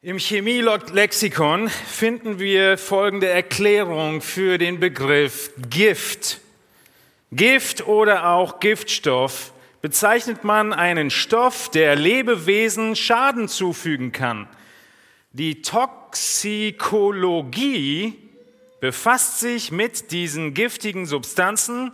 Im Chemielexikon finden wir folgende Erklärung für den Begriff Gift. Gift oder auch Giftstoff bezeichnet man einen Stoff, der Lebewesen Schaden zufügen kann. Die Toxikologie befasst sich mit diesen giftigen Substanzen,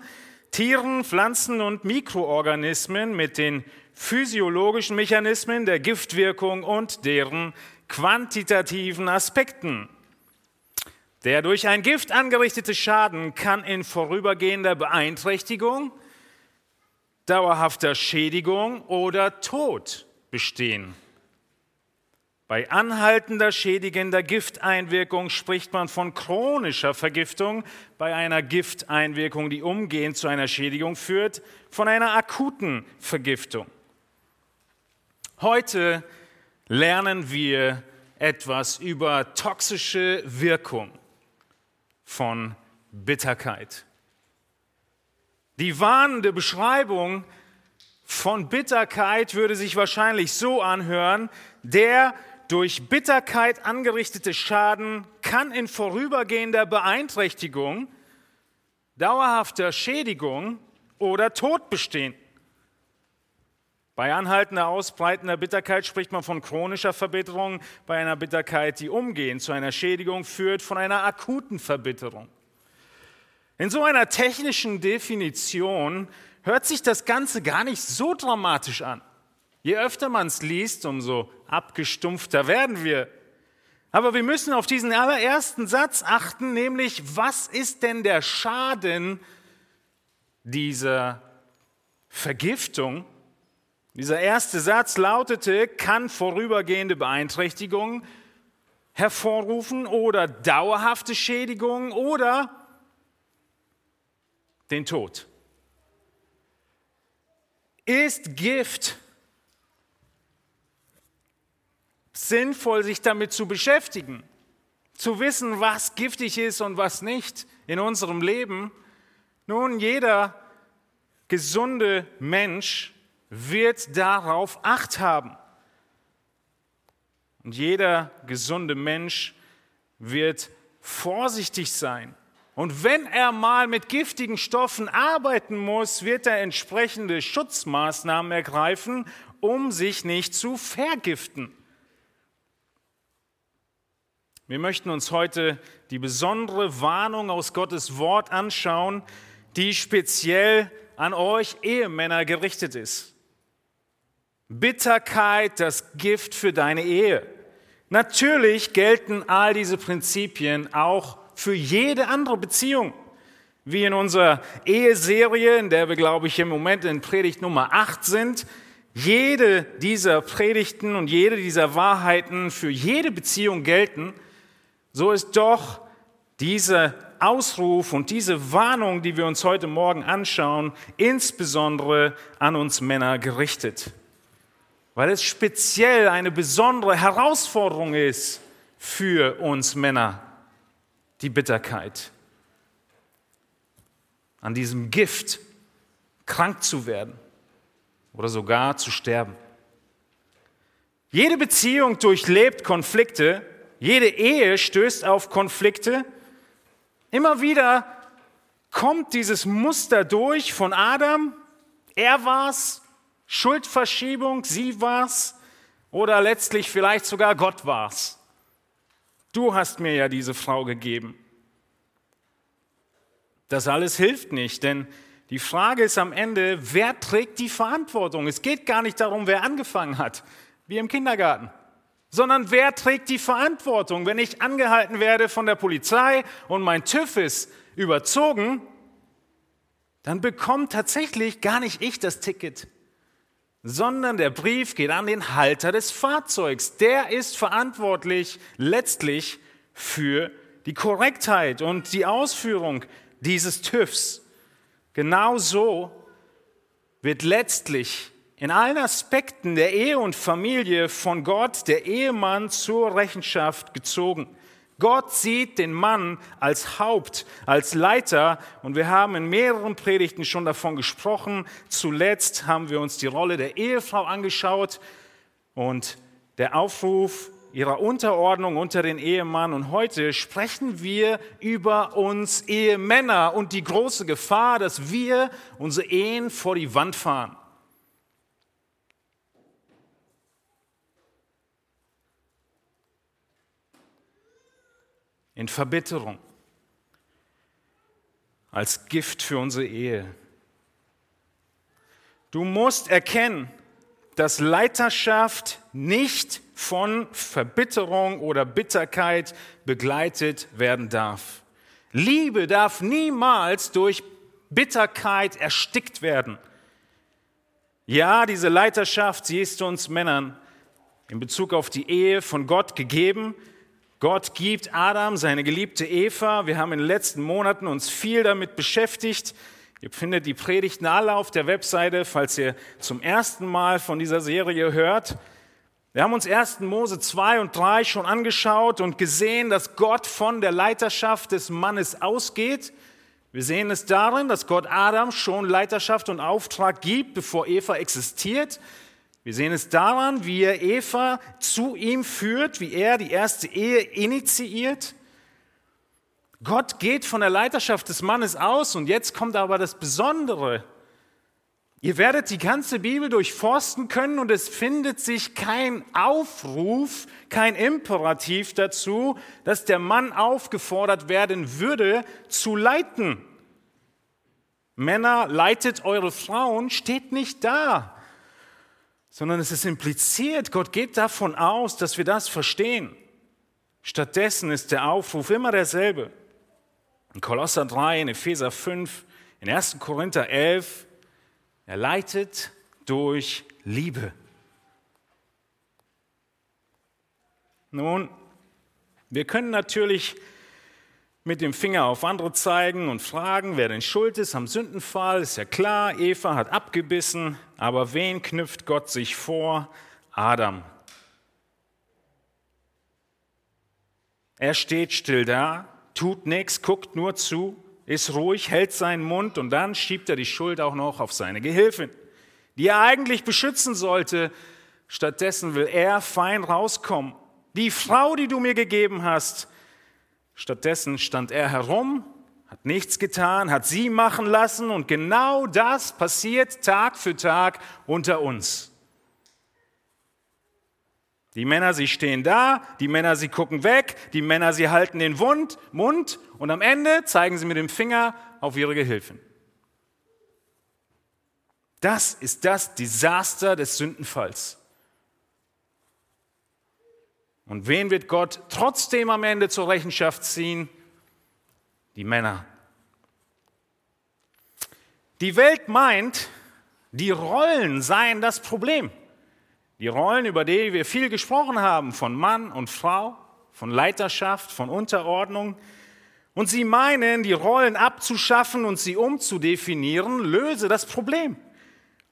Tieren, Pflanzen und Mikroorganismen, mit den physiologischen Mechanismen der Giftwirkung und deren quantitativen Aspekten. Der durch ein Gift angerichtete Schaden kann in vorübergehender Beeinträchtigung, dauerhafter Schädigung oder Tod bestehen. Bei anhaltender schädigender Gifteinwirkung spricht man von chronischer Vergiftung, bei einer Gifteinwirkung, die umgehend zu einer Schädigung führt, von einer akuten Vergiftung. Heute lernen wir etwas über toxische Wirkung von Bitterkeit. Die warnende Beschreibung von Bitterkeit würde sich wahrscheinlich so anhören, der durch Bitterkeit angerichtete Schaden kann in vorübergehender Beeinträchtigung, dauerhafter Schädigung oder Tod bestehen. Bei anhaltender, ausbreitender Bitterkeit spricht man von chronischer Verbitterung, bei einer Bitterkeit, die umgehend zu einer Schädigung führt, von einer akuten Verbitterung. In so einer technischen Definition hört sich das Ganze gar nicht so dramatisch an. Je öfter man es liest, umso abgestumpfter werden wir. Aber wir müssen auf diesen allerersten Satz achten, nämlich was ist denn der Schaden dieser Vergiftung? Dieser erste Satz lautete, kann vorübergehende Beeinträchtigung hervorrufen oder dauerhafte Schädigung oder den Tod. Ist Gift sinnvoll, sich damit zu beschäftigen, zu wissen, was giftig ist und was nicht in unserem Leben? Nun, jeder gesunde Mensch wird darauf acht haben. Und jeder gesunde Mensch wird vorsichtig sein. Und wenn er mal mit giftigen Stoffen arbeiten muss, wird er entsprechende Schutzmaßnahmen ergreifen, um sich nicht zu vergiften. Wir möchten uns heute die besondere Warnung aus Gottes Wort anschauen, die speziell an euch Ehemänner gerichtet ist. Bitterkeit, das Gift für deine Ehe. Natürlich gelten all diese Prinzipien auch für jede andere Beziehung. Wie in unserer Eheserie, in der wir, glaube ich, im Moment in Predigt Nummer 8 sind. Jede dieser Predigten und jede dieser Wahrheiten für jede Beziehung gelten. So ist doch dieser Ausruf und diese Warnung, die wir uns heute Morgen anschauen, insbesondere an uns Männer gerichtet weil es speziell eine besondere Herausforderung ist für uns Männer, die Bitterkeit. An diesem Gift krank zu werden oder sogar zu sterben. Jede Beziehung durchlebt Konflikte, jede Ehe stößt auf Konflikte. Immer wieder kommt dieses Muster durch von Adam. Er war's, Schuldverschiebung, sie war's oder letztlich vielleicht sogar Gott war's. Du hast mir ja diese Frau gegeben. Das alles hilft nicht, denn die Frage ist am Ende, wer trägt die Verantwortung? Es geht gar nicht darum, wer angefangen hat, wie im Kindergarten, sondern wer trägt die Verantwortung? Wenn ich angehalten werde von der Polizei und mein TÜV ist überzogen, dann bekommt tatsächlich gar nicht ich das Ticket, sondern der Brief geht an den Halter des Fahrzeugs. Der ist verantwortlich letztlich für die Korrektheit und die Ausführung dieses TÜVs. Genauso wird letztlich in allen Aspekten der Ehe und Familie von Gott der Ehemann zur Rechenschaft gezogen. Gott sieht den Mann als Haupt, als Leiter und wir haben in mehreren Predigten schon davon gesprochen. Zuletzt haben wir uns die Rolle der Ehefrau angeschaut und der Aufruf ihrer Unterordnung unter den Ehemann. Und heute sprechen wir über uns Ehemänner und die große Gefahr, dass wir unsere Ehen vor die Wand fahren. In Verbitterung. Als Gift für unsere Ehe. Du musst erkennen, dass Leiterschaft nicht von Verbitterung oder Bitterkeit begleitet werden darf. Liebe darf niemals durch Bitterkeit erstickt werden. Ja, diese Leiterschaft, sie ist uns Männern in Bezug auf die Ehe von Gott gegeben. Gott gibt Adam seine geliebte Eva. Wir haben in den letzten Monaten uns viel damit beschäftigt. Ihr findet die Predigten alle auf der Webseite, falls ihr zum ersten Mal von dieser Serie hört. Wir haben uns 1. Mose 2 und 3 schon angeschaut und gesehen, dass Gott von der Leiterschaft des Mannes ausgeht. Wir sehen es darin, dass Gott Adam schon Leiterschaft und Auftrag gibt, bevor Eva existiert. Wir sehen es daran, wie er Eva zu ihm führt, wie er die erste Ehe initiiert. Gott geht von der Leiterschaft des Mannes aus und jetzt kommt aber das Besondere. Ihr werdet die ganze Bibel durchforsten können und es findet sich kein Aufruf, kein Imperativ dazu, dass der Mann aufgefordert werden würde, zu leiten. Männer, leitet eure Frauen, steht nicht da, sondern es ist impliziert, Gott geht davon aus, dass wir das verstehen. Stattdessen ist der Aufruf immer derselbe. In Kolosser 3, in Epheser 5, in 1. Korinther 11, er leitet durch Liebe. Nun, wir können natürlich mit dem Finger auf andere zeigen und fragen, wer denn schuld ist am Sündenfall. Ist ja klar, Eva hat abgebissen, aber wen knüpft Gott sich vor? Adam. Er steht still da, tut nichts, guckt nur zu ist ruhig, hält seinen Mund und dann schiebt er die Schuld auch noch auf seine Gehilfin, die er eigentlich beschützen sollte. Stattdessen will er fein rauskommen. Die Frau, die du mir gegeben hast. Stattdessen stand er herum, hat nichts getan, hat sie machen lassen und genau das passiert Tag für Tag unter uns. Die Männer, sie stehen da, die Männer, sie gucken weg, die Männer, sie halten den Mund, Mund und am Ende zeigen sie mit dem Finger auf ihre Gehilfen. Das ist das Desaster des Sündenfalls. Und wen wird Gott trotzdem am Ende zur Rechenschaft ziehen? Die Männer. Die Welt meint, die Rollen seien das Problem. Die Rollen, über die wir viel gesprochen haben, von Mann und Frau, von Leiterschaft, von Unterordnung. Und sie meinen, die Rollen abzuschaffen und sie umzudefinieren, löse das Problem.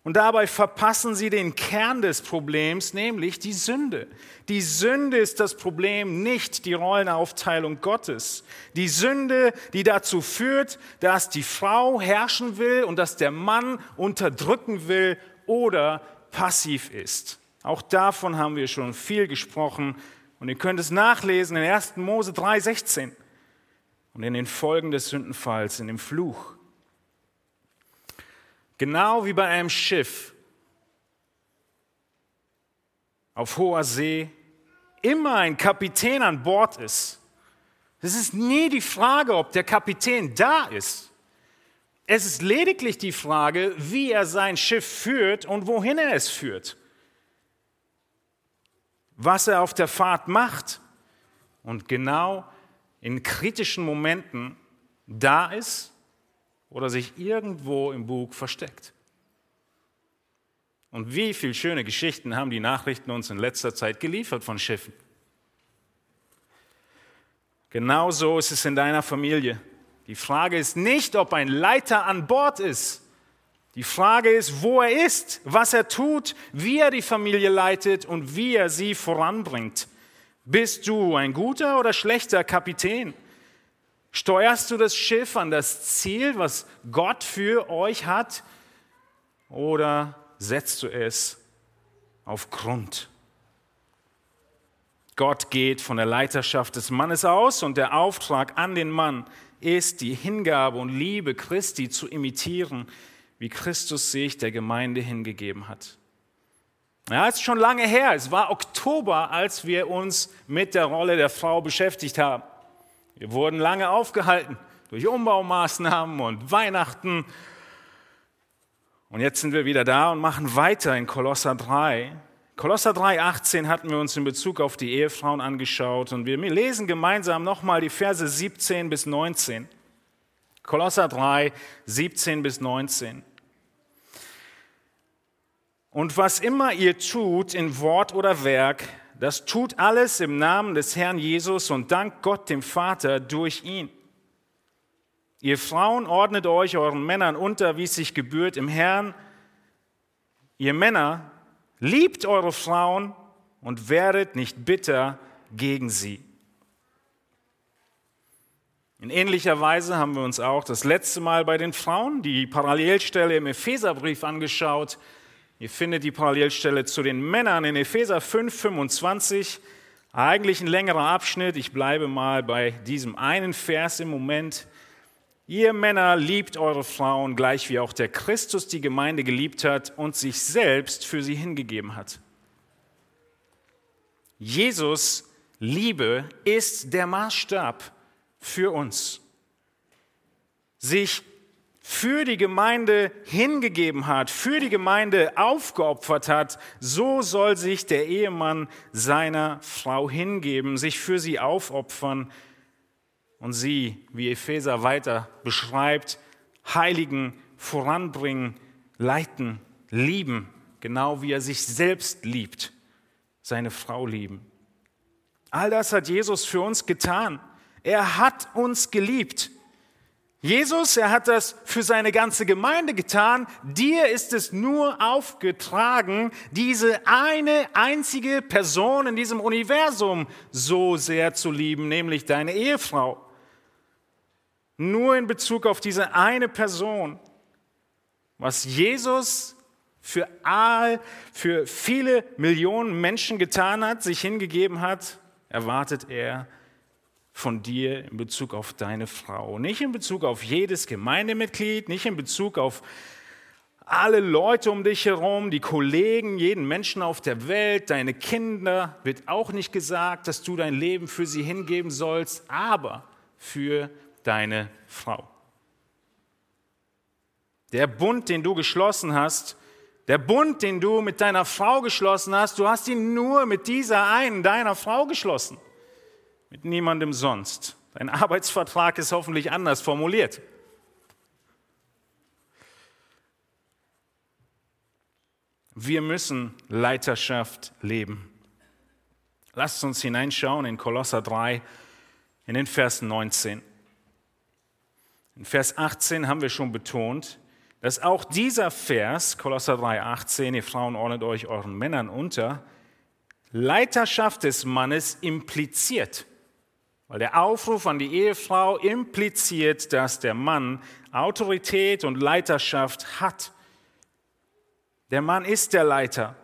Und dabei verpassen sie den Kern des Problems, nämlich die Sünde. Die Sünde ist das Problem, nicht die Rollenaufteilung Gottes. Die Sünde, die dazu führt, dass die Frau herrschen will und dass der Mann unterdrücken will oder passiv ist. Auch davon haben wir schon viel gesprochen und ihr könnt es nachlesen in 1. Mose 3,16 und in den Folgen des Sündenfalls, in dem Fluch. Genau wie bei einem Schiff auf hoher See immer ein Kapitän an Bord ist. Es ist nie die Frage, ob der Kapitän da ist. Es ist lediglich die Frage, wie er sein Schiff führt und wohin er es führt was er auf der Fahrt macht und genau in kritischen Momenten da ist oder sich irgendwo im Bug versteckt. Und wie viele schöne Geschichten haben die Nachrichten uns in letzter Zeit geliefert von Schiffen. Genauso ist es in deiner Familie. Die Frage ist nicht, ob ein Leiter an Bord ist, die Frage ist, wo er ist, was er tut, wie er die Familie leitet und wie er sie voranbringt. Bist du ein guter oder schlechter Kapitän? Steuerst du das Schiff an das Ziel, was Gott für euch hat? Oder setzt du es auf Grund? Gott geht von der Leiterschaft des Mannes aus und der Auftrag an den Mann ist, die Hingabe und Liebe Christi zu imitieren, wie Christus sich der Gemeinde hingegeben hat. Ja, es ist schon lange her. Es war Oktober, als wir uns mit der Rolle der Frau beschäftigt haben. Wir wurden lange aufgehalten durch Umbaumaßnahmen und Weihnachten. Und jetzt sind wir wieder da und machen weiter in Kolosser 3. Kolosser 3, 18 hatten wir uns in Bezug auf die Ehefrauen angeschaut und wir lesen gemeinsam nochmal die Verse 17 bis 19. Kolosser 3, 17 bis 19. Und was immer ihr tut in Wort oder Werk, das tut alles im Namen des Herrn Jesus und dank Gott dem Vater durch ihn. Ihr Frauen ordnet euch euren Männern unter, wie es sich gebührt im Herrn. Ihr Männer liebt eure Frauen und werdet nicht bitter gegen sie. In ähnlicher Weise haben wir uns auch das letzte Mal bei den Frauen die Parallelstelle im Epheserbrief angeschaut. Ihr findet die Parallelstelle zu den Männern in Epheser 5, 25. Eigentlich ein längerer Abschnitt. Ich bleibe mal bei diesem einen Vers im Moment. Ihr Männer liebt eure Frauen, gleich wie auch der Christus die Gemeinde geliebt hat und sich selbst für sie hingegeben hat. Jesus Liebe ist der Maßstab für uns. Sich für die Gemeinde hingegeben hat, für die Gemeinde aufgeopfert hat, so soll sich der Ehemann seiner Frau hingeben, sich für sie aufopfern, und sie, wie Epheser weiter beschreibt, heiligen, voranbringen, leiten, lieben, genau wie er sich selbst liebt, seine Frau lieben. All das hat Jesus für uns getan. Er hat uns geliebt. Jesus, er hat das für seine ganze Gemeinde getan. Dir ist es nur aufgetragen, diese eine einzige Person in diesem Universum so sehr zu lieben, nämlich deine Ehefrau nur in Bezug auf diese eine Person. Was Jesus für, all, für viele Millionen Menschen getan hat, sich hingegeben hat, erwartet er von dir in Bezug auf deine Frau. Nicht in Bezug auf jedes Gemeindemitglied, nicht in Bezug auf alle Leute um dich herum, die Kollegen, jeden Menschen auf der Welt, deine Kinder, wird auch nicht gesagt, dass du dein Leben für sie hingeben sollst, aber für deine Frau. Der Bund, den du geschlossen hast, der Bund, den du mit deiner Frau geschlossen hast, du hast ihn nur mit dieser einen, deiner Frau geschlossen. Mit niemandem sonst. Dein Arbeitsvertrag ist hoffentlich anders formuliert. Wir müssen Leiterschaft leben. Lasst uns hineinschauen in Kolosser 3, in den Vers 19. In Vers 18 haben wir schon betont, dass auch dieser Vers, Kolosser 3, 18, ihr Frauen ordnet euch euren Männern unter, Leiterschaft des Mannes impliziert. Weil der Aufruf an die Ehefrau impliziert, dass der Mann Autorität und Leiterschaft hat. Der Mann ist der Leiter.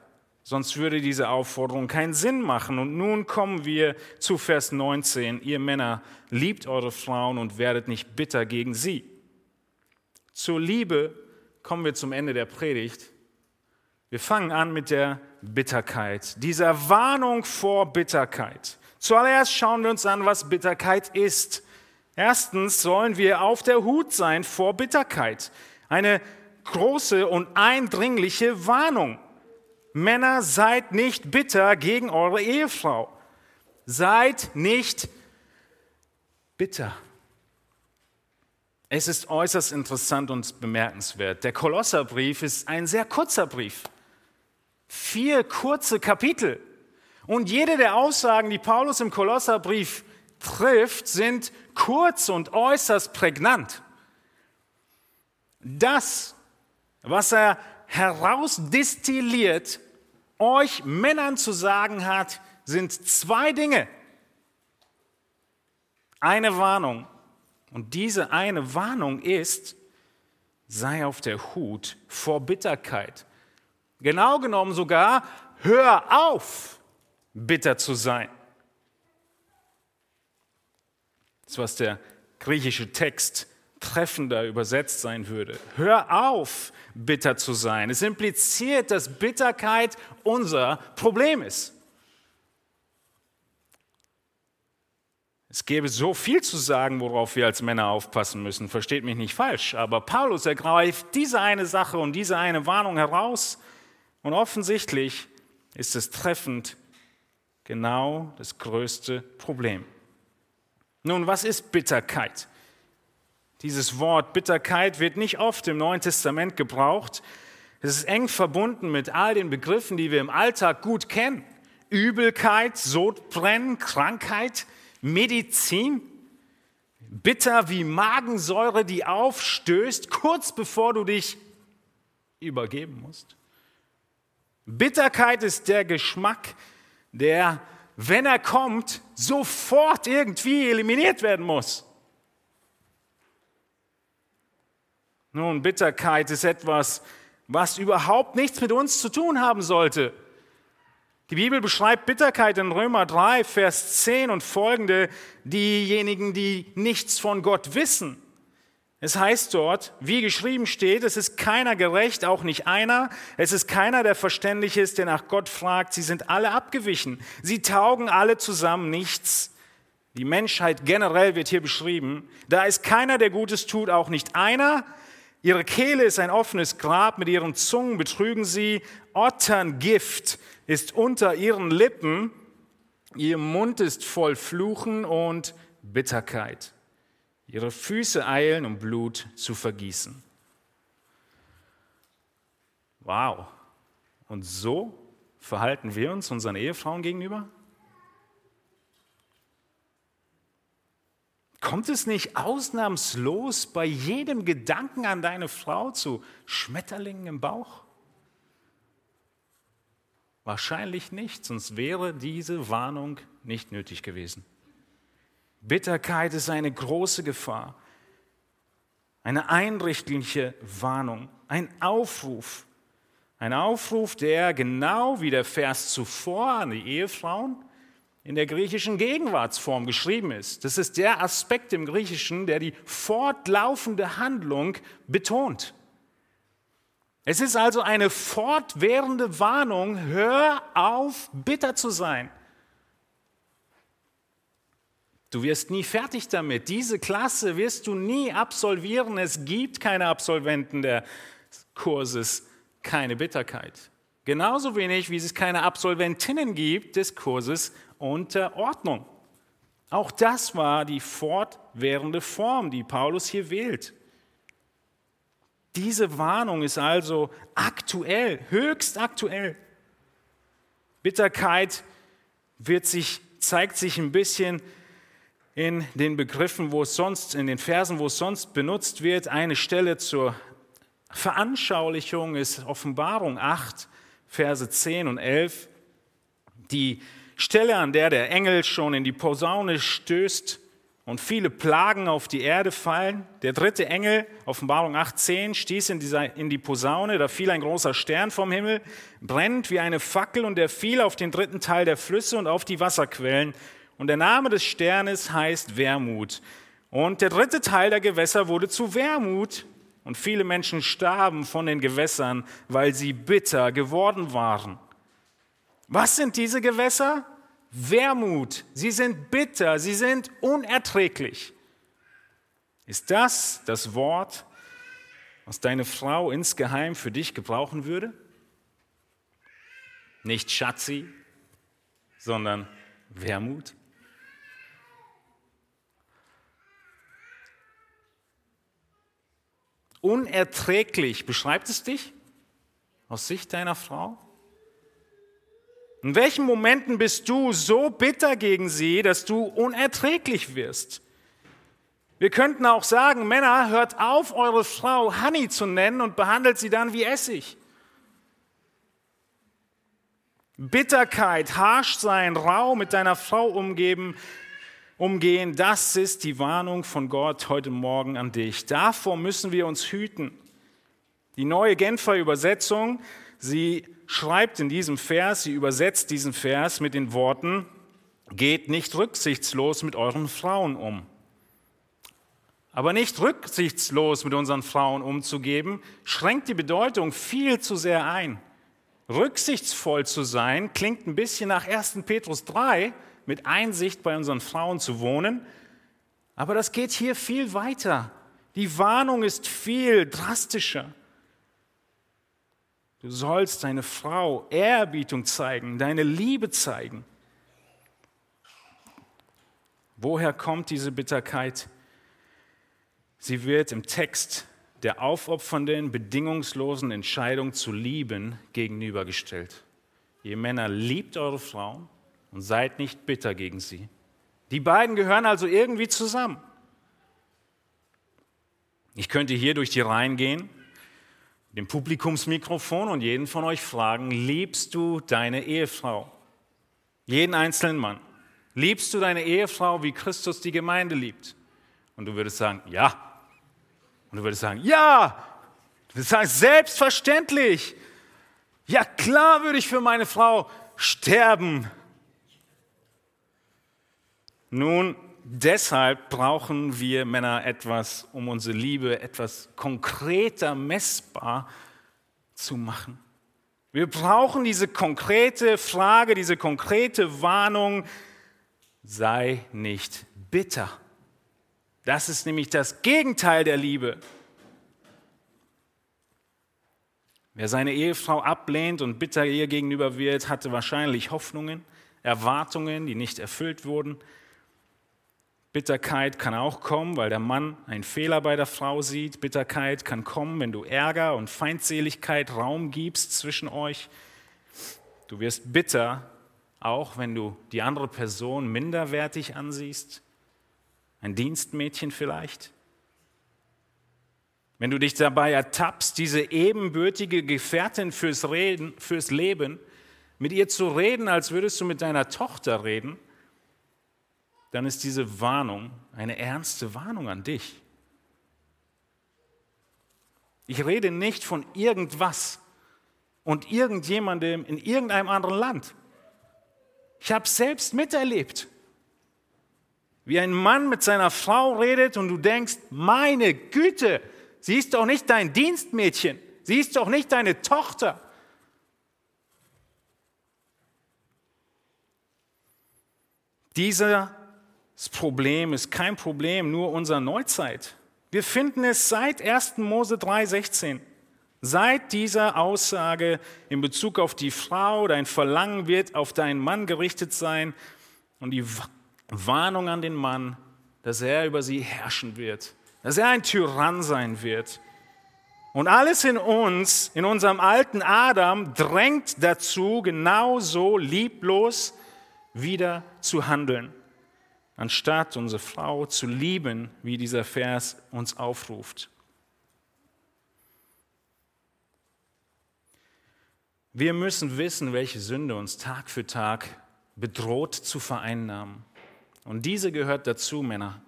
Sonst würde diese Aufforderung keinen Sinn machen. Und nun kommen wir zu Vers 19. Ihr Männer, liebt eure Frauen und werdet nicht bitter gegen sie. Zur Liebe kommen wir zum Ende der Predigt. Wir fangen an mit der Bitterkeit, dieser Warnung vor Bitterkeit. Zuallererst schauen wir uns an, was Bitterkeit ist. Erstens sollen wir auf der Hut sein vor Bitterkeit. Eine große und eindringliche Warnung. Männer, seid nicht bitter gegen eure Ehefrau. Seid nicht bitter. Es ist äußerst interessant und bemerkenswert. Der Kolosserbrief ist ein sehr kurzer Brief. Vier kurze Kapitel. Und jede der Aussagen, die Paulus im Kolosserbrief trifft, sind kurz und äußerst prägnant. Das, was er herausdestilliert euch Männern zu sagen hat, sind zwei Dinge. Eine Warnung. Und diese eine Warnung ist, sei auf der Hut vor Bitterkeit. Genau genommen sogar, hör auf, bitter zu sein. Das was der griechische Text treffender übersetzt sein würde. Hör auf, bitter zu sein. Es impliziert, dass Bitterkeit unser Problem ist. Es gäbe so viel zu sagen, worauf wir als Männer aufpassen müssen. Versteht mich nicht falsch, aber Paulus ergreift diese eine Sache und diese eine Warnung heraus. Und offensichtlich ist es treffend genau das größte Problem. Nun, was ist Bitterkeit? Dieses Wort Bitterkeit wird nicht oft im Neuen Testament gebraucht. Es ist eng verbunden mit all den Begriffen, die wir im Alltag gut kennen. Übelkeit, Sodbrennen, Krankheit, Medizin. Bitter wie Magensäure, die aufstößt, kurz bevor du dich übergeben musst. Bitterkeit ist der Geschmack, der, wenn er kommt, sofort irgendwie eliminiert werden muss. Nun, Bitterkeit ist etwas, was überhaupt nichts mit uns zu tun haben sollte. Die Bibel beschreibt Bitterkeit in Römer 3, Vers 10 und folgende, diejenigen, die nichts von Gott wissen. Es heißt dort, wie geschrieben steht, es ist keiner gerecht, auch nicht einer. Es ist keiner, der verständlich ist, der nach Gott fragt. Sie sind alle abgewichen. Sie taugen alle zusammen nichts. Die Menschheit generell wird hier beschrieben. Da ist keiner, der Gutes tut, auch nicht einer. Ihre Kehle ist ein offenes Grab, mit ihren Zungen betrügen sie. Otterngift ist unter ihren Lippen, ihr Mund ist voll Fluchen und Bitterkeit. Ihre Füße eilen, um Blut zu vergießen. Wow. Und so verhalten wir uns unseren Ehefrauen gegenüber? Kommt es nicht ausnahmslos bei jedem Gedanken an deine Frau zu Schmetterlingen im Bauch? Wahrscheinlich nicht, sonst wäre diese Warnung nicht nötig gewesen. Bitterkeit ist eine große Gefahr, eine einrichtliche Warnung, ein Aufruf, ein Aufruf, der genau wie der Vers zuvor an die Ehefrauen in der griechischen Gegenwartsform geschrieben ist. Das ist der Aspekt im Griechischen, der die fortlaufende Handlung betont. Es ist also eine fortwährende Warnung, hör auf, bitter zu sein. Du wirst nie fertig damit. Diese Klasse wirst du nie absolvieren. Es gibt keine Absolventen der Kurses, keine Bitterkeit. Genauso wenig, wie es keine Absolventinnen gibt des Kurses unter Ordnung. Auch das war die fortwährende Form, die Paulus hier wählt. Diese Warnung ist also aktuell, höchst aktuell. Bitterkeit wird sich, zeigt sich ein bisschen in den Begriffen, wo es sonst, in den Versen, wo es sonst benutzt wird. Eine Stelle zur Veranschaulichung ist Offenbarung 8, Verse 10 und 11. Die Stelle, an der der Engel schon in die Posaune stößt und viele Plagen auf die Erde fallen. Der dritte Engel, Offenbarung 18, stieß in, dieser, in die Posaune, da fiel ein großer Stern vom Himmel, brennt wie eine Fackel und der fiel auf den dritten Teil der Flüsse und auf die Wasserquellen. Und der Name des Sternes heißt Wermut. Und der dritte Teil der Gewässer wurde zu Wermut. Und viele Menschen starben von den Gewässern, weil sie bitter geworden waren. Was sind diese Gewässer? Wermut. Sie sind bitter, sie sind unerträglich. Ist das das Wort, was deine Frau insgeheim für dich gebrauchen würde? Nicht Schatzi, sondern Wermut? Unerträglich, beschreibt es dich aus Sicht deiner Frau? In welchen Momenten bist du so bitter gegen sie, dass du unerträglich wirst? Wir könnten auch sagen, Männer, hört auf, eure Frau Honey zu nennen und behandelt sie dann wie Essig. Bitterkeit, harsch sein, rau mit deiner Frau umgeben, umgehen, das ist die Warnung von Gott heute Morgen an dich. Davor müssen wir uns hüten. Die neue Genfer Übersetzung, sie schreibt in diesem Vers, sie übersetzt diesen Vers mit den Worten, geht nicht rücksichtslos mit euren Frauen um. Aber nicht rücksichtslos mit unseren Frauen umzugeben, schränkt die Bedeutung viel zu sehr ein. Rücksichtsvoll zu sein klingt ein bisschen nach 1. Petrus 3, mit Einsicht bei unseren Frauen zu wohnen. Aber das geht hier viel weiter. Die Warnung ist viel drastischer. Du sollst deine Frau Ehrerbietung zeigen, deine Liebe zeigen. Woher kommt diese Bitterkeit? Sie wird im Text der aufopfernden, bedingungslosen Entscheidung zu lieben gegenübergestellt. Ihr Männer liebt eure Frauen und seid nicht bitter gegen sie. Die beiden gehören also irgendwie zusammen. Ich könnte hier durch die Reihen gehen, dem Publikumsmikrofon und jeden von euch fragen, liebst du deine Ehefrau? Jeden einzelnen Mann. Liebst du deine Ehefrau, wie Christus die Gemeinde liebt? Und du würdest sagen, ja. Und du würdest sagen, ja. Du würdest sagen, selbstverständlich. Ja, klar würde ich für meine Frau sterben. Nun, deshalb brauchen wir Männer etwas, um unsere Liebe etwas konkreter messbar zu machen. Wir brauchen diese konkrete Frage, diese konkrete Warnung, sei nicht bitter. Das ist nämlich das Gegenteil der Liebe. Wer seine Ehefrau ablehnt und bitter ihr gegenüber wird, hatte wahrscheinlich Hoffnungen, Erwartungen, die nicht erfüllt wurden. Bitterkeit kann auch kommen, weil der Mann einen Fehler bei der Frau sieht. Bitterkeit kann kommen, wenn du Ärger und Feindseligkeit Raum gibst zwischen euch. Du wirst bitter, auch wenn du die andere Person minderwertig ansiehst. Ein Dienstmädchen vielleicht? Wenn du dich dabei ertappst, diese ebenbürtige Gefährtin fürs, reden, fürs Leben, mit ihr zu reden, als würdest du mit deiner Tochter reden, dann ist diese Warnung eine ernste Warnung an dich. Ich rede nicht von irgendwas und irgendjemandem in irgendeinem anderen Land. Ich habe selbst miterlebt wie ein Mann mit seiner Frau redet und du denkst, meine Güte, sie ist doch nicht dein Dienstmädchen, sie ist doch nicht deine Tochter. Dieses Problem ist kein Problem nur unserer Neuzeit. Wir finden es seit 1. Mose 3,16. Seit dieser Aussage in Bezug auf die Frau, dein Verlangen wird auf deinen Mann gerichtet sein und die Warnung an den Mann, dass er über sie herrschen wird, dass er ein Tyrann sein wird. Und alles in uns, in unserem alten Adam, drängt dazu, genauso lieblos wieder zu handeln, anstatt unsere Frau zu lieben, wie dieser Vers uns aufruft. Wir müssen wissen, welche Sünde uns Tag für Tag bedroht zu vereinnahmen. Und diese gehört dazu, Männer.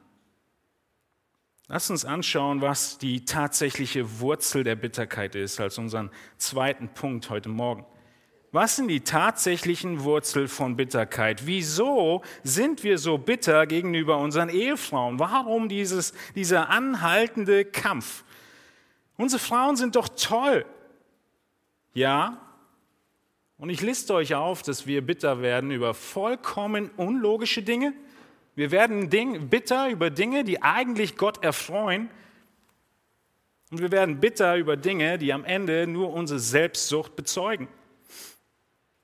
Lass uns anschauen, was die tatsächliche Wurzel der Bitterkeit ist, als unseren zweiten Punkt heute Morgen. Was sind die tatsächlichen Wurzel von Bitterkeit? Wieso sind wir so bitter gegenüber unseren Ehefrauen? Warum dieses, dieser anhaltende Kampf? Unsere Frauen sind doch toll. Ja, und ich liste euch auf, dass wir bitter werden über vollkommen unlogische Dinge, wir werden bitter über Dinge, die eigentlich Gott erfreuen. Und wir werden bitter über Dinge, die am Ende nur unsere Selbstsucht bezeugen.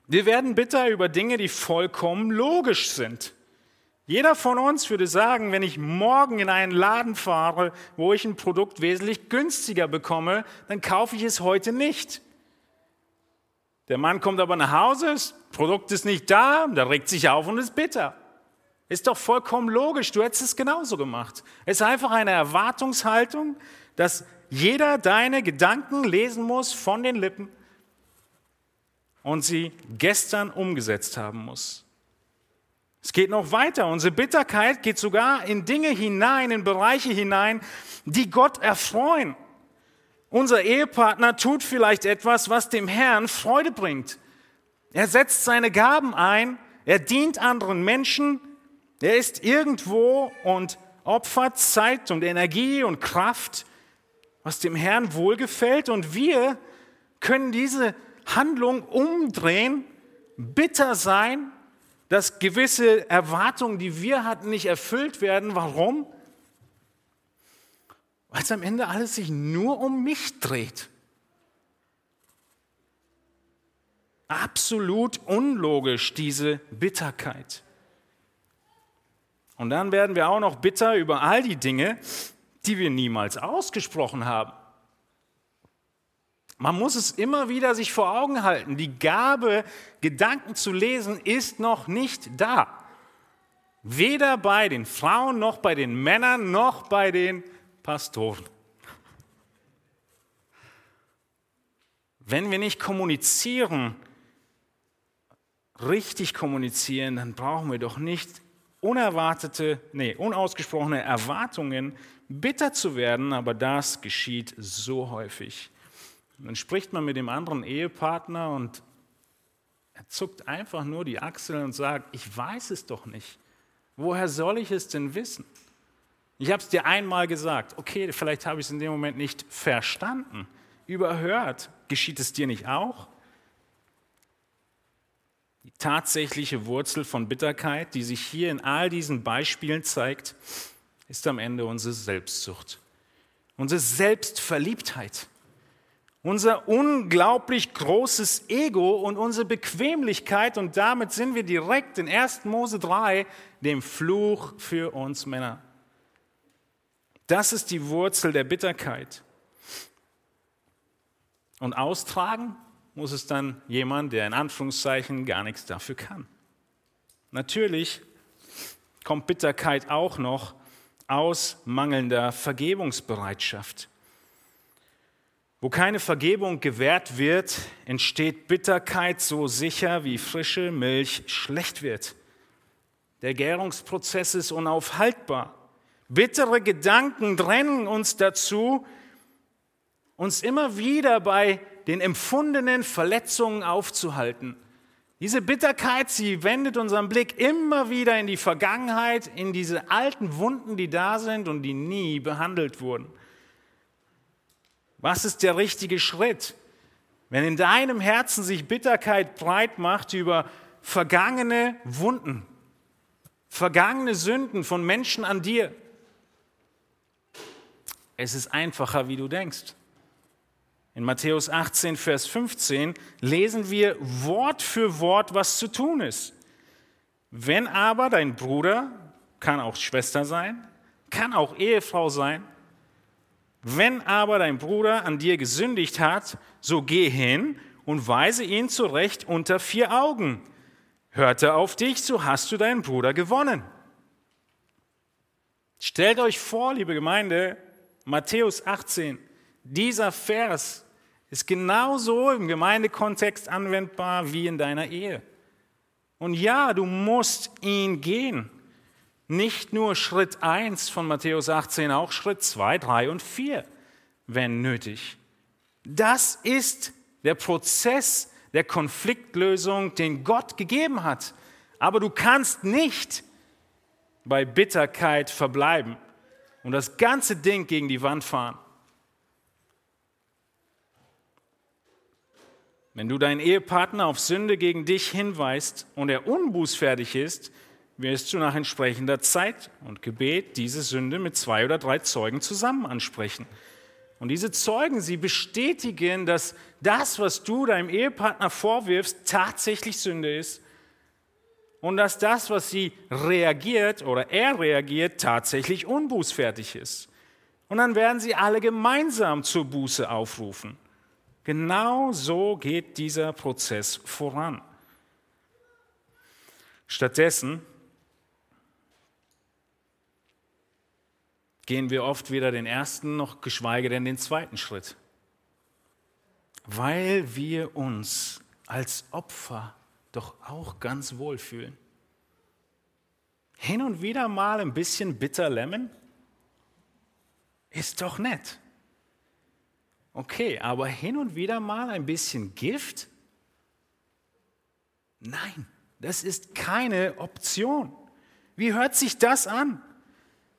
Wir werden bitter über Dinge, die vollkommen logisch sind. Jeder von uns würde sagen, wenn ich morgen in einen Laden fahre, wo ich ein Produkt wesentlich günstiger bekomme, dann kaufe ich es heute nicht. Der Mann kommt aber nach Hause, das Produkt ist nicht da, da regt sich auf und ist bitter. Ist doch vollkommen logisch, du hättest es genauso gemacht. Es ist einfach eine Erwartungshaltung, dass jeder deine Gedanken lesen muss von den Lippen und sie gestern umgesetzt haben muss. Es geht noch weiter. Unsere Bitterkeit geht sogar in Dinge hinein, in Bereiche hinein, die Gott erfreuen. Unser Ehepartner tut vielleicht etwas, was dem Herrn Freude bringt. Er setzt seine Gaben ein, er dient anderen Menschen, er ist irgendwo und opfert Zeit und Energie und Kraft, was dem Herrn wohlgefällt. Und wir können diese Handlung umdrehen, bitter sein, dass gewisse Erwartungen, die wir hatten, nicht erfüllt werden. Warum? Weil es am Ende alles sich nur um mich dreht. Absolut unlogisch, diese Bitterkeit. Und dann werden wir auch noch bitter über all die Dinge, die wir niemals ausgesprochen haben. Man muss es immer wieder sich vor Augen halten. Die Gabe, Gedanken zu lesen, ist noch nicht da. Weder bei den Frauen noch bei den Männern noch bei den Pastoren. Wenn wir nicht kommunizieren, richtig kommunizieren, dann brauchen wir doch nicht unerwartete, nee, unausgesprochene Erwartungen, bitter zu werden, aber das geschieht so häufig. Und dann spricht man mit dem anderen Ehepartner und er zuckt einfach nur die Achseln und sagt, ich weiß es doch nicht. Woher soll ich es denn wissen? Ich habe es dir einmal gesagt. Okay, vielleicht habe ich es in dem Moment nicht verstanden, überhört. Geschieht es dir nicht auch? Die tatsächliche Wurzel von Bitterkeit, die sich hier in all diesen Beispielen zeigt, ist am Ende unsere Selbstsucht, unsere Selbstverliebtheit unser unglaublich großes Ego und unsere Bequemlichkeit und damit sind wir direkt in 1. Mose 3, dem Fluch für uns Männer. Das ist die Wurzel der Bitterkeit. Und austragen muss es dann jemand, der in Anführungszeichen gar nichts dafür kann. Natürlich kommt Bitterkeit auch noch aus mangelnder Vergebungsbereitschaft. Wo keine Vergebung gewährt wird, entsteht Bitterkeit so sicher, wie frische Milch schlecht wird. Der Gärungsprozess ist unaufhaltbar. Bittere Gedanken drängen uns dazu, uns immer wieder bei den empfundenen Verletzungen aufzuhalten. Diese Bitterkeit, sie wendet unseren Blick immer wieder in die Vergangenheit, in diese alten Wunden, die da sind und die nie behandelt wurden. Was ist der richtige Schritt? Wenn in deinem Herzen sich Bitterkeit breit macht über vergangene Wunden, vergangene Sünden von Menschen an dir, es ist einfacher, wie du denkst. In Matthäus 18, Vers 15 lesen wir Wort für Wort, was zu tun ist. Wenn aber dein Bruder, kann auch Schwester sein, kann auch Ehefrau sein, wenn aber dein Bruder an dir gesündigt hat, so geh hin und weise ihn zurecht unter vier Augen. Hört er auf dich, so hast du deinen Bruder gewonnen. Stellt euch vor, liebe Gemeinde, Matthäus 18, dieser Vers ist genauso im Gemeindekontext anwendbar wie in deiner Ehe. Und ja, du musst ihn gehen. Nicht nur Schritt 1 von Matthäus 18, auch Schritt 2, 3 und 4, wenn nötig. Das ist der Prozess der Konfliktlösung, den Gott gegeben hat. Aber du kannst nicht bei Bitterkeit verbleiben und das ganze Ding gegen die Wand fahren. Wenn du deinen Ehepartner auf Sünde gegen dich hinweist und er unbußfertig ist, wirst du nach entsprechender Zeit und Gebet diese Sünde mit zwei oder drei Zeugen zusammen ansprechen. Und diese Zeugen, sie bestätigen, dass das, was du deinem Ehepartner vorwirfst, tatsächlich Sünde ist und dass das, was sie reagiert oder er reagiert, tatsächlich unbußfertig ist. Und dann werden sie alle gemeinsam zur Buße aufrufen. Genau so geht dieser Prozess voran. Stattdessen gehen wir oft weder den ersten noch geschweige denn den zweiten Schritt. Weil wir uns als Opfer doch auch ganz wohl fühlen. Hin und wieder mal ein bisschen bitter lemon ist doch nett. Okay, aber hin und wieder mal ein bisschen Gift? Nein, das ist keine Option. Wie hört sich das an?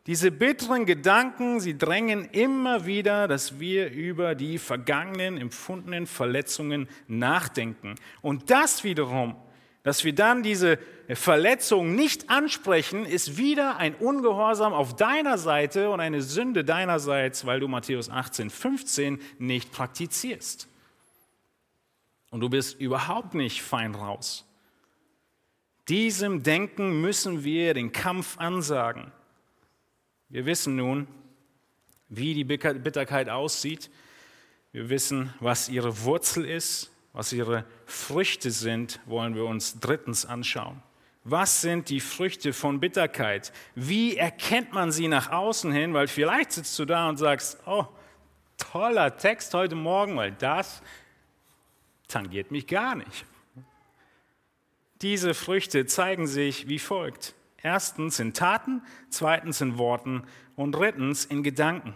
Diese bitteren Gedanken, sie drängen immer wieder, dass wir über die vergangenen, empfundenen Verletzungen nachdenken. Und das wiederum, dass wir dann diese Verletzung nicht ansprechen, ist wieder ein Ungehorsam auf deiner Seite und eine Sünde deinerseits, weil du Matthäus 18, 15 nicht praktizierst. Und du bist überhaupt nicht fein raus. Diesem Denken müssen wir den Kampf ansagen. Wir wissen nun, wie die Bitterkeit aussieht. Wir wissen, was ihre Wurzel ist, was ihre Früchte sind, wollen wir uns drittens anschauen. Was sind die Früchte von Bitterkeit? Wie erkennt man sie nach außen hin? Weil vielleicht sitzt du da und sagst, oh, toller Text heute Morgen, weil das tangiert mich gar nicht. Diese Früchte zeigen sich wie folgt. Erstens in Taten, zweitens in Worten und drittens in Gedanken.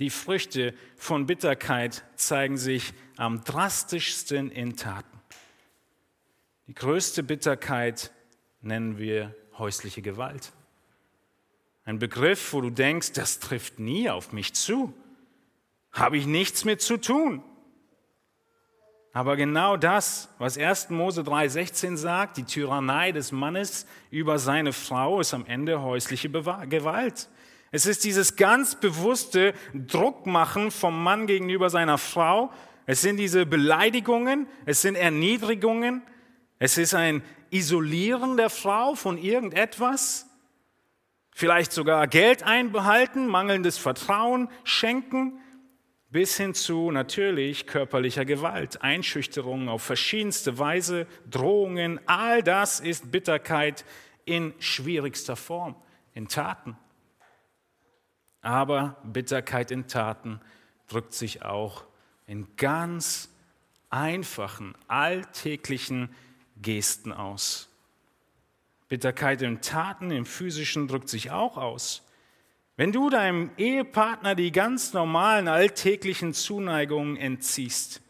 Die Früchte von Bitterkeit zeigen sich am drastischsten in Taten. Die größte Bitterkeit nennen wir häusliche Gewalt. Ein Begriff, wo du denkst, das trifft nie auf mich zu. Habe ich nichts mit zu tun. Aber genau das, was 1. Mose 3,16 sagt, die Tyrannei des Mannes über seine Frau, ist am Ende häusliche Gewalt. Es ist dieses ganz bewusste Druckmachen vom Mann gegenüber seiner Frau. Es sind diese Beleidigungen, es sind Erniedrigungen, es ist ein Isolieren der Frau von irgendetwas, vielleicht sogar Geld einbehalten, mangelndes Vertrauen schenken bis hin zu natürlich körperlicher Gewalt, Einschüchterungen auf verschiedenste Weise, Drohungen, all das ist Bitterkeit in schwierigster Form, in Taten. Aber Bitterkeit in Taten drückt sich auch in ganz einfachen, alltäglichen Gesten aus. Bitterkeit in Taten, im physischen drückt sich auch aus. Wenn du deinem Ehepartner die ganz normalen alltäglichen Zuneigungen entziehst,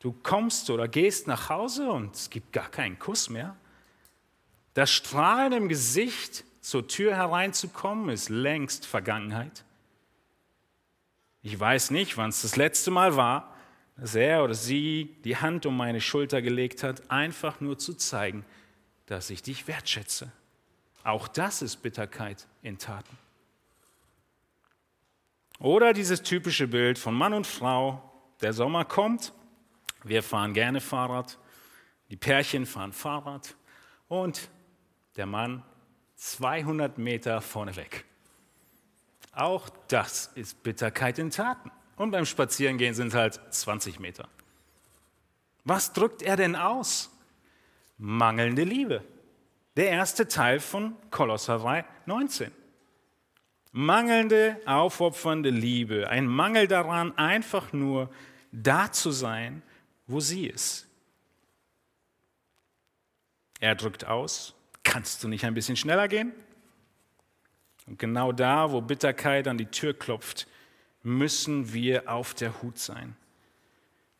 du kommst oder gehst nach Hause und es gibt gar keinen Kuss mehr, das Strahlen im Gesicht zur Tür hereinzukommen ist längst Vergangenheit. Ich weiß nicht, wann es das letzte Mal war, dass er oder sie die Hand um meine Schulter gelegt hat, einfach nur zu zeigen, dass ich dich wertschätze. Auch das ist Bitterkeit in Taten. Oder dieses typische Bild von Mann und Frau, der Sommer kommt, wir fahren gerne Fahrrad, die Pärchen fahren Fahrrad und der Mann 200 Meter vorne weg. Auch das ist Bitterkeit in Taten. Und beim Spazierengehen sind es halt 20 Meter. Was drückt er denn aus? Mangelnde Liebe. Der erste Teil von Kolosser 19. Mangelnde, aufopfernde Liebe, ein Mangel daran, einfach nur da zu sein, wo sie ist. Er drückt aus, kannst du nicht ein bisschen schneller gehen? Und genau da, wo Bitterkeit an die Tür klopft, müssen wir auf der Hut sein.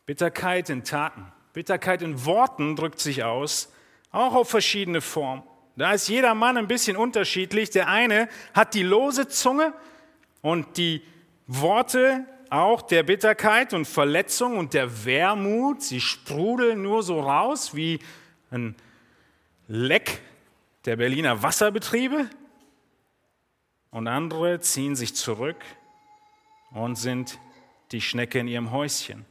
Bitterkeit in Taten, Bitterkeit in Worten drückt sich aus, auch auf verschiedene Formen. Da ist jeder Mann ein bisschen unterschiedlich. Der eine hat die lose Zunge und die Worte auch der Bitterkeit und Verletzung und der Wermut, sie sprudeln nur so raus wie ein Leck der Berliner Wasserbetriebe. Und andere ziehen sich zurück und sind die Schnecke in ihrem Häuschen.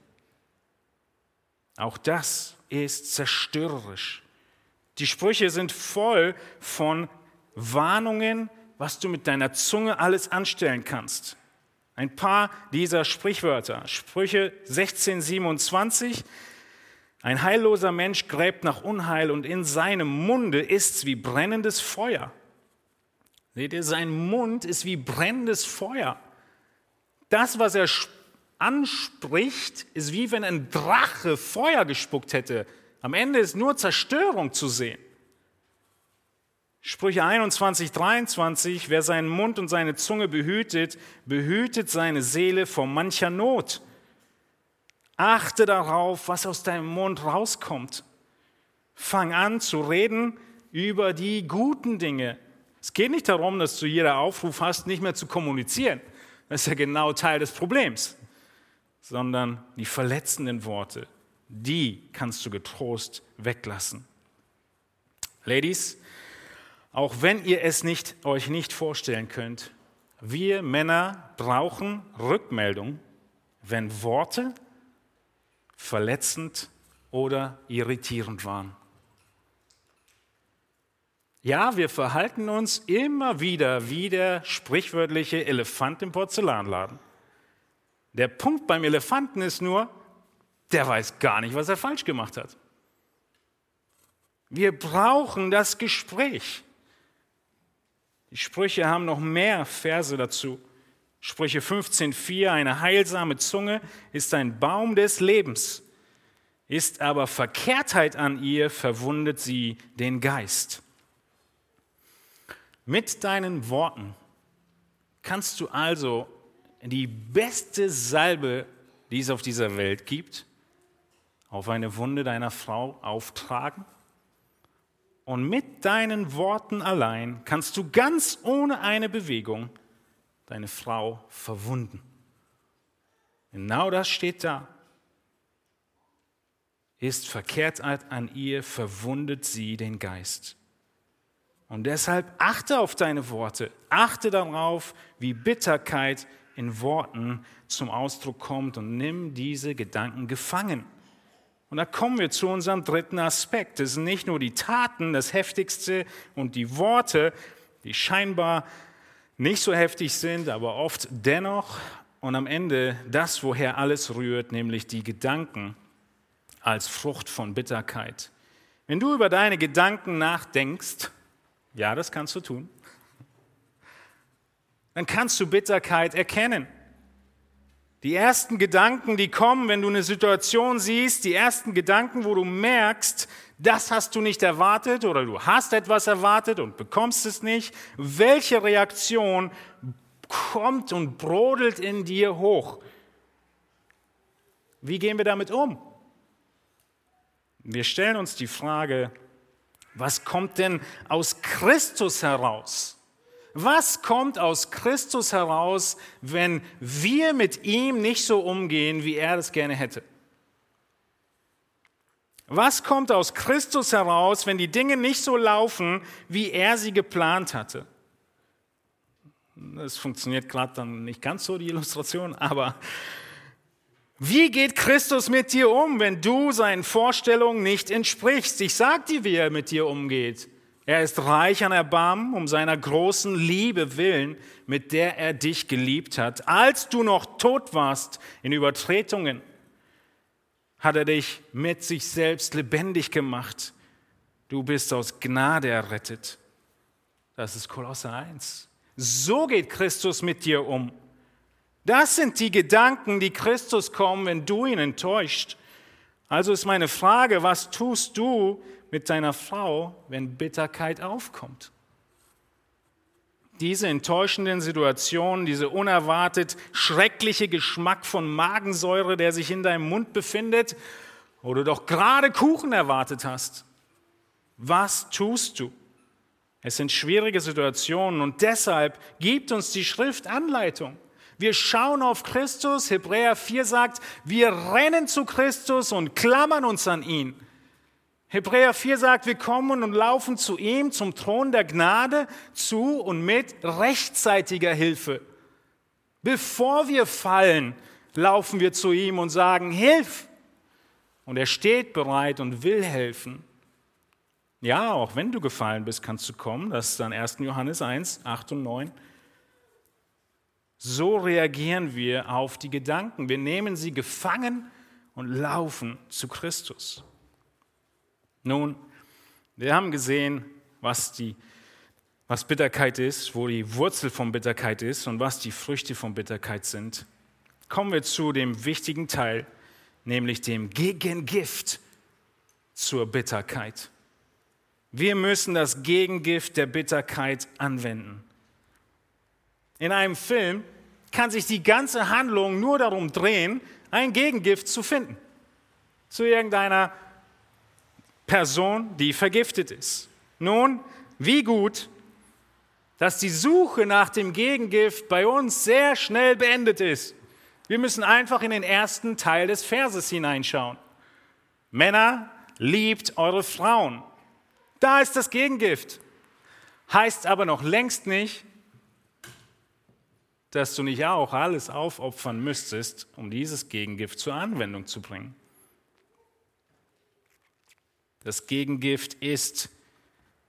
Auch das ist zerstörerisch. Die Sprüche sind voll von Warnungen, was du mit deiner Zunge alles anstellen kannst. Ein paar dieser Sprichwörter. Sprüche 16, 27. Ein heilloser Mensch gräbt nach Unheil und in seinem Munde ist's wie brennendes Feuer. Seht ihr, sein Mund ist wie brennendes Feuer. Das, was er anspricht, ist wie wenn ein Drache Feuer gespuckt hätte am Ende ist nur Zerstörung zu sehen. Sprüche 21, 23, wer seinen Mund und seine Zunge behütet, behütet seine Seele vor mancher Not. Achte darauf, was aus deinem Mund rauskommt. Fang an zu reden über die guten Dinge. Es geht nicht darum, dass du jeder Aufruf hast, nicht mehr zu kommunizieren. Das ist ja genau Teil des Problems. Sondern die verletzenden Worte, die kannst du getrost weglassen. Ladies, auch wenn ihr es nicht, euch nicht vorstellen könnt, wir Männer brauchen Rückmeldung, wenn Worte verletzend oder irritierend waren. Ja, wir verhalten uns immer wieder wie der sprichwörtliche Elefant im Porzellanladen. Der Punkt beim Elefanten ist nur, der weiß gar nicht, was er falsch gemacht hat. Wir brauchen das Gespräch. Die Sprüche haben noch mehr Verse dazu. Sprüche 15.4, eine heilsame Zunge ist ein Baum des Lebens, ist aber Verkehrtheit an ihr, verwundet sie den Geist. Mit deinen Worten kannst du also die beste Salbe, die es auf dieser Welt gibt, auf eine Wunde deiner Frau auftragen. Und mit deinen Worten allein kannst du ganz ohne eine Bewegung deine Frau verwunden. Genau das steht da. Ist Verkehrtheit an ihr, verwundet sie den Geist. Und deshalb achte auf deine Worte, achte darauf, wie Bitterkeit in Worten zum Ausdruck kommt und nimm diese Gedanken gefangen. Und da kommen wir zu unserem dritten Aspekt. Es sind nicht nur die Taten das Heftigste und die Worte, die scheinbar nicht so heftig sind, aber oft dennoch. Und am Ende das, woher alles rührt, nämlich die Gedanken als Frucht von Bitterkeit. Wenn du über deine Gedanken nachdenkst, ja, das kannst du tun. Dann kannst du Bitterkeit erkennen. Die ersten Gedanken, die kommen, wenn du eine Situation siehst, die ersten Gedanken, wo du merkst, das hast du nicht erwartet oder du hast etwas erwartet und bekommst es nicht. Welche Reaktion kommt und brodelt in dir hoch? Wie gehen wir damit um? Wir stellen uns die Frage, was kommt denn aus Christus heraus? Was kommt aus Christus heraus, wenn wir mit ihm nicht so umgehen, wie er das gerne hätte? Was kommt aus Christus heraus, wenn die Dinge nicht so laufen, wie er sie geplant hatte? Das funktioniert gerade dann nicht ganz so, die Illustration, aber wie geht Christus mit dir um, wenn du seinen Vorstellungen nicht entsprichst? Ich sag dir, wie er mit dir umgeht. Er ist reich an Erbarmen um seiner großen Liebe willen, mit der er dich geliebt hat. Als du noch tot warst in Übertretungen, hat er dich mit sich selbst lebendig gemacht. Du bist aus Gnade errettet. Das ist Kolosse 1. So geht Christus mit dir um. Das sind die Gedanken, die Christus kommen, wenn du ihn enttäuscht. Also ist meine Frage, was tust du mit deiner Frau, wenn Bitterkeit aufkommt? Diese enttäuschenden Situationen, dieser unerwartet schreckliche Geschmack von Magensäure, der sich in deinem Mund befindet, wo du doch gerade Kuchen erwartet hast. Was tust du? Es sind schwierige Situationen und deshalb gibt uns die Schrift Anleitung. Wir schauen auf Christus. Hebräer 4 sagt, wir rennen zu Christus und klammern uns an ihn. Hebräer 4 sagt, wir kommen und laufen zu ihm, zum Thron der Gnade, zu und mit rechtzeitiger Hilfe. Bevor wir fallen, laufen wir zu ihm und sagen, Hilf! Und er steht bereit und will helfen. Ja, auch wenn du gefallen bist, kannst du kommen. Das ist dann 1. Johannes 1, 8 und 9. So reagieren wir auf die Gedanken. Wir nehmen sie gefangen und laufen zu Christus. Nun, wir haben gesehen, was, die, was Bitterkeit ist, wo die Wurzel von Bitterkeit ist und was die Früchte von Bitterkeit sind. Kommen wir zu dem wichtigen Teil, nämlich dem Gegengift zur Bitterkeit. Wir müssen das Gegengift der Bitterkeit anwenden. In einem Film kann sich die ganze Handlung nur darum drehen, ein Gegengift zu finden. Zu irgendeiner Person, die vergiftet ist. Nun, wie gut dass die Suche nach dem Gegengift bei uns sehr schnell beendet ist. Wir müssen einfach in den ersten Teil des Verses hineinschauen. Männer, liebt eure Frauen. Da ist das Gegengift. Heißt aber noch längst nicht, dass du nicht auch alles aufopfern müsstest, um dieses Gegengift zur Anwendung zu bringen. Das Gegengift ist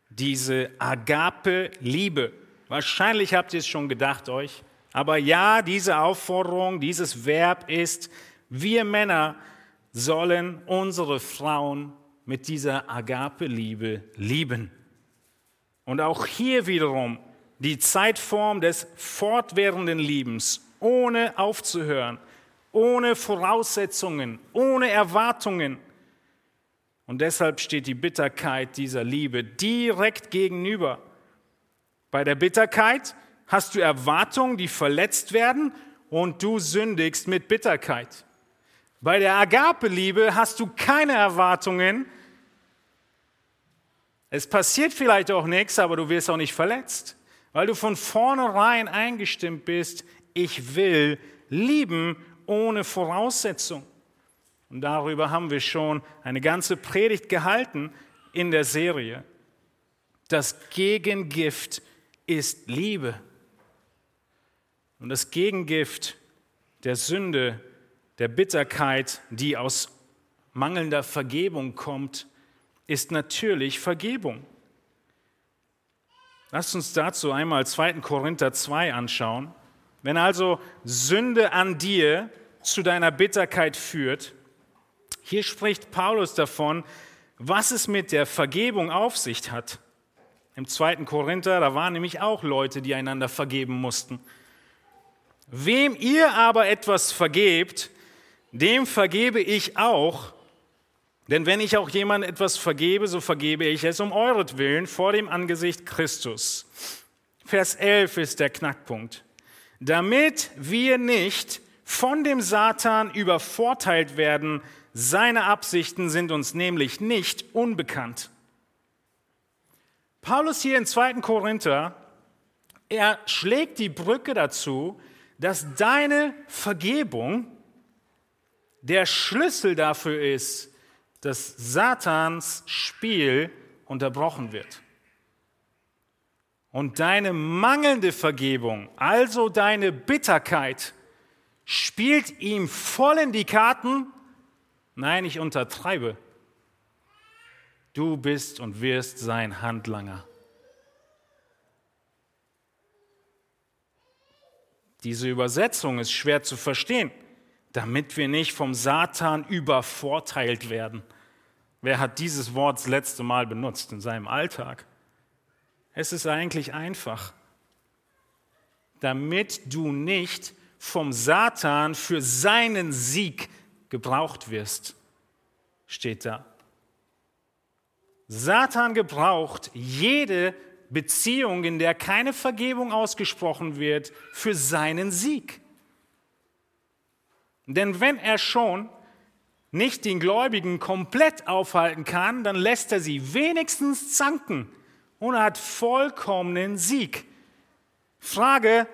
diese Agape-Liebe. Wahrscheinlich habt ihr es schon gedacht euch. Aber ja, diese Aufforderung, dieses Verb ist, wir Männer sollen unsere Frauen mit dieser Agape-Liebe lieben. Und auch hier wiederum die Zeitform des fortwährenden Liebens, ohne aufzuhören, ohne Voraussetzungen, ohne Erwartungen. Und deshalb steht die Bitterkeit dieser Liebe direkt gegenüber. Bei der Bitterkeit hast du Erwartungen, die verletzt werden und du sündigst mit Bitterkeit. Bei der Agape-Liebe hast du keine Erwartungen. Es passiert vielleicht auch nichts, aber du wirst auch nicht verletzt, weil du von vornherein eingestimmt bist, ich will lieben ohne Voraussetzung. Und darüber haben wir schon eine ganze Predigt gehalten in der Serie. Das Gegengift ist Liebe. Und das Gegengift der Sünde, der Bitterkeit, die aus mangelnder Vergebung kommt, ist natürlich Vergebung. Lasst uns dazu einmal 2. Korinther 2 anschauen. Wenn also Sünde an dir zu deiner Bitterkeit führt, hier spricht Paulus davon, was es mit der Vergebung auf sich hat. Im zweiten Korinther, da waren nämlich auch Leute, die einander vergeben mussten. Wem ihr aber etwas vergebt, dem vergebe ich auch. Denn wenn ich auch jemand etwas vergebe, so vergebe ich es um euretwillen vor dem Angesicht Christus. Vers 11 ist der Knackpunkt. Damit wir nicht von dem Satan übervorteilt werden, seine Absichten sind uns nämlich nicht unbekannt. Paulus hier in 2. Korinther, er schlägt die Brücke dazu, dass deine Vergebung der Schlüssel dafür ist, dass Satans Spiel unterbrochen wird. Und deine mangelnde Vergebung, also deine Bitterkeit, spielt ihm voll in die Karten Nein, ich untertreibe. Du bist und wirst sein Handlanger. Diese Übersetzung ist schwer zu verstehen, damit wir nicht vom Satan übervorteilt werden. Wer hat dieses Wort das letzte Mal benutzt in seinem Alltag? Es ist eigentlich einfach. Damit du nicht vom Satan für seinen Sieg gebraucht wirst, steht da. Satan gebraucht jede Beziehung, in der keine Vergebung ausgesprochen wird, für seinen Sieg. Denn wenn er schon nicht den Gläubigen komplett aufhalten kann, dann lässt er sie wenigstens zanken und hat vollkommenen Sieg. Frage,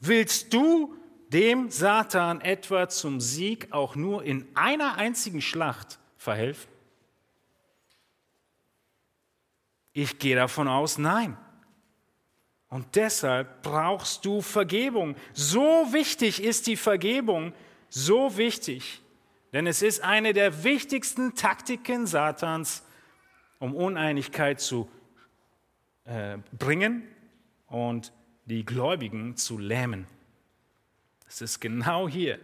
willst du dem Satan etwa zum Sieg auch nur in einer einzigen Schlacht verhelfen? Ich gehe davon aus, nein. Und deshalb brauchst du Vergebung. So wichtig ist die Vergebung, so wichtig. Denn es ist eine der wichtigsten Taktiken Satans, um Uneinigkeit zu äh, bringen und die Gläubigen zu lähmen. Es ist genau hier.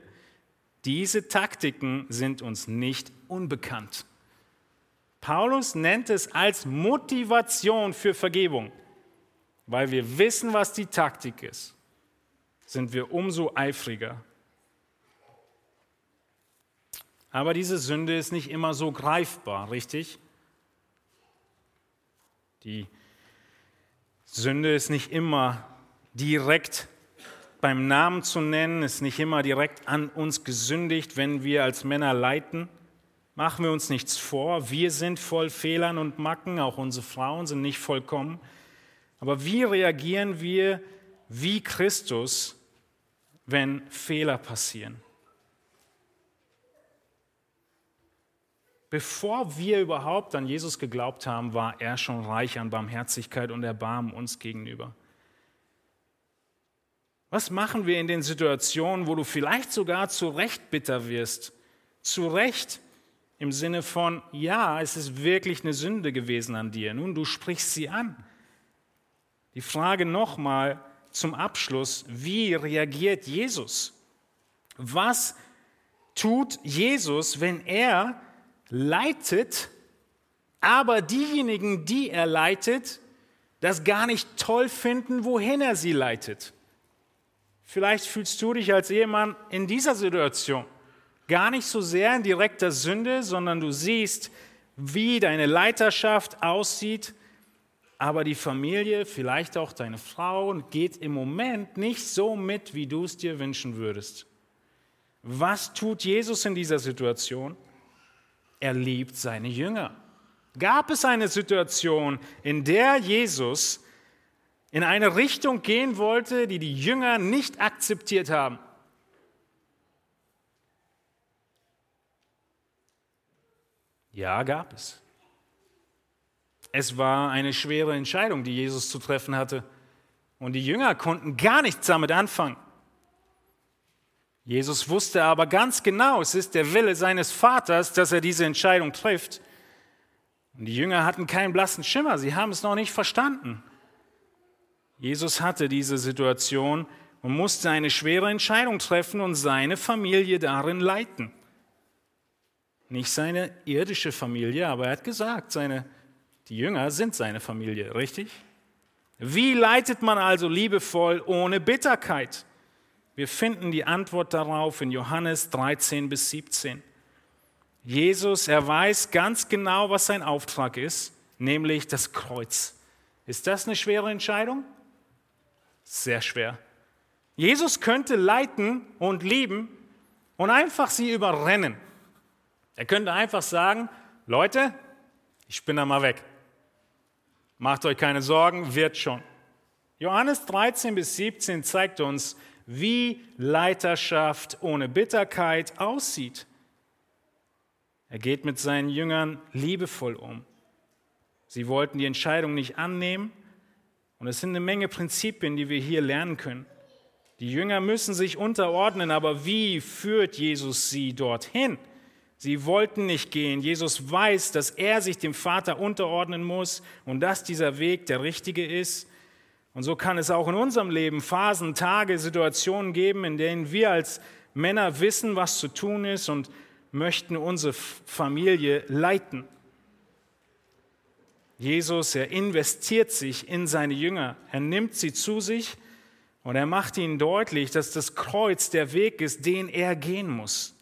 Diese Taktiken sind uns nicht unbekannt. Paulus nennt es als Motivation für Vergebung. Weil wir wissen, was die Taktik ist, sind wir umso eifriger. Aber diese Sünde ist nicht immer so greifbar, richtig? Die Sünde ist nicht immer direkt beim Namen zu nennen, ist nicht immer direkt an uns gesündigt, wenn wir als Männer leiten. Machen wir uns nichts vor, wir sind voll Fehlern und Macken, auch unsere Frauen sind nicht vollkommen. Aber wie reagieren wir wie Christus, wenn Fehler passieren? Bevor wir überhaupt an Jesus geglaubt haben, war er schon reich an Barmherzigkeit und Erbarmen uns gegenüber. Was machen wir in den Situationen, wo du vielleicht sogar zu Recht bitter wirst? Zu Recht im Sinne von, ja, es ist wirklich eine Sünde gewesen an dir. Nun, du sprichst sie an. Die Frage nochmal zum Abschluss, wie reagiert Jesus? Was tut Jesus, wenn er leitet, aber diejenigen, die er leitet, das gar nicht toll finden, wohin er sie leitet. Vielleicht fühlst du dich als Ehemann in dieser Situation gar nicht so sehr in direkter Sünde, sondern du siehst, wie deine Leiterschaft aussieht, aber die Familie, vielleicht auch deine Frau, geht im Moment nicht so mit, wie du es dir wünschen würdest. Was tut Jesus in dieser Situation? er liebt seine Jünger. Gab es eine Situation, in der Jesus in eine Richtung gehen wollte, die die Jünger nicht akzeptiert haben? Ja, gab es. Es war eine schwere Entscheidung, die Jesus zu treffen hatte. Und die Jünger konnten gar nichts damit anfangen. Jesus wusste aber ganz genau, es ist der Wille seines Vaters, dass er diese Entscheidung trifft. Und die Jünger hatten keinen blassen Schimmer, sie haben es noch nicht verstanden. Jesus hatte diese Situation und musste eine schwere Entscheidung treffen und seine Familie darin leiten. Nicht seine irdische Familie, aber er hat gesagt, seine, die Jünger sind seine Familie, richtig? Wie leitet man also liebevoll ohne Bitterkeit? Wir finden die Antwort darauf in Johannes 13 bis 17. Jesus, er weiß ganz genau, was sein Auftrag ist, nämlich das Kreuz. Ist das eine schwere Entscheidung? Sehr schwer. Jesus könnte leiten und lieben und einfach sie überrennen. Er könnte einfach sagen, Leute, ich bin da mal weg. Macht euch keine Sorgen, wird schon. Johannes 13 bis 17 zeigt uns, wie Leiterschaft ohne Bitterkeit aussieht. Er geht mit seinen Jüngern liebevoll um. Sie wollten die Entscheidung nicht annehmen und es sind eine Menge Prinzipien, die wir hier lernen können. Die Jünger müssen sich unterordnen, aber wie führt Jesus sie dorthin? Sie wollten nicht gehen. Jesus weiß, dass er sich dem Vater unterordnen muss und dass dieser Weg der richtige ist. Und so kann es auch in unserem Leben Phasen, Tage, Situationen geben, in denen wir als Männer wissen, was zu tun ist und möchten unsere Familie leiten. Jesus, er investiert sich in seine Jünger, er nimmt sie zu sich und er macht ihnen deutlich, dass das Kreuz der Weg ist, den er gehen muss.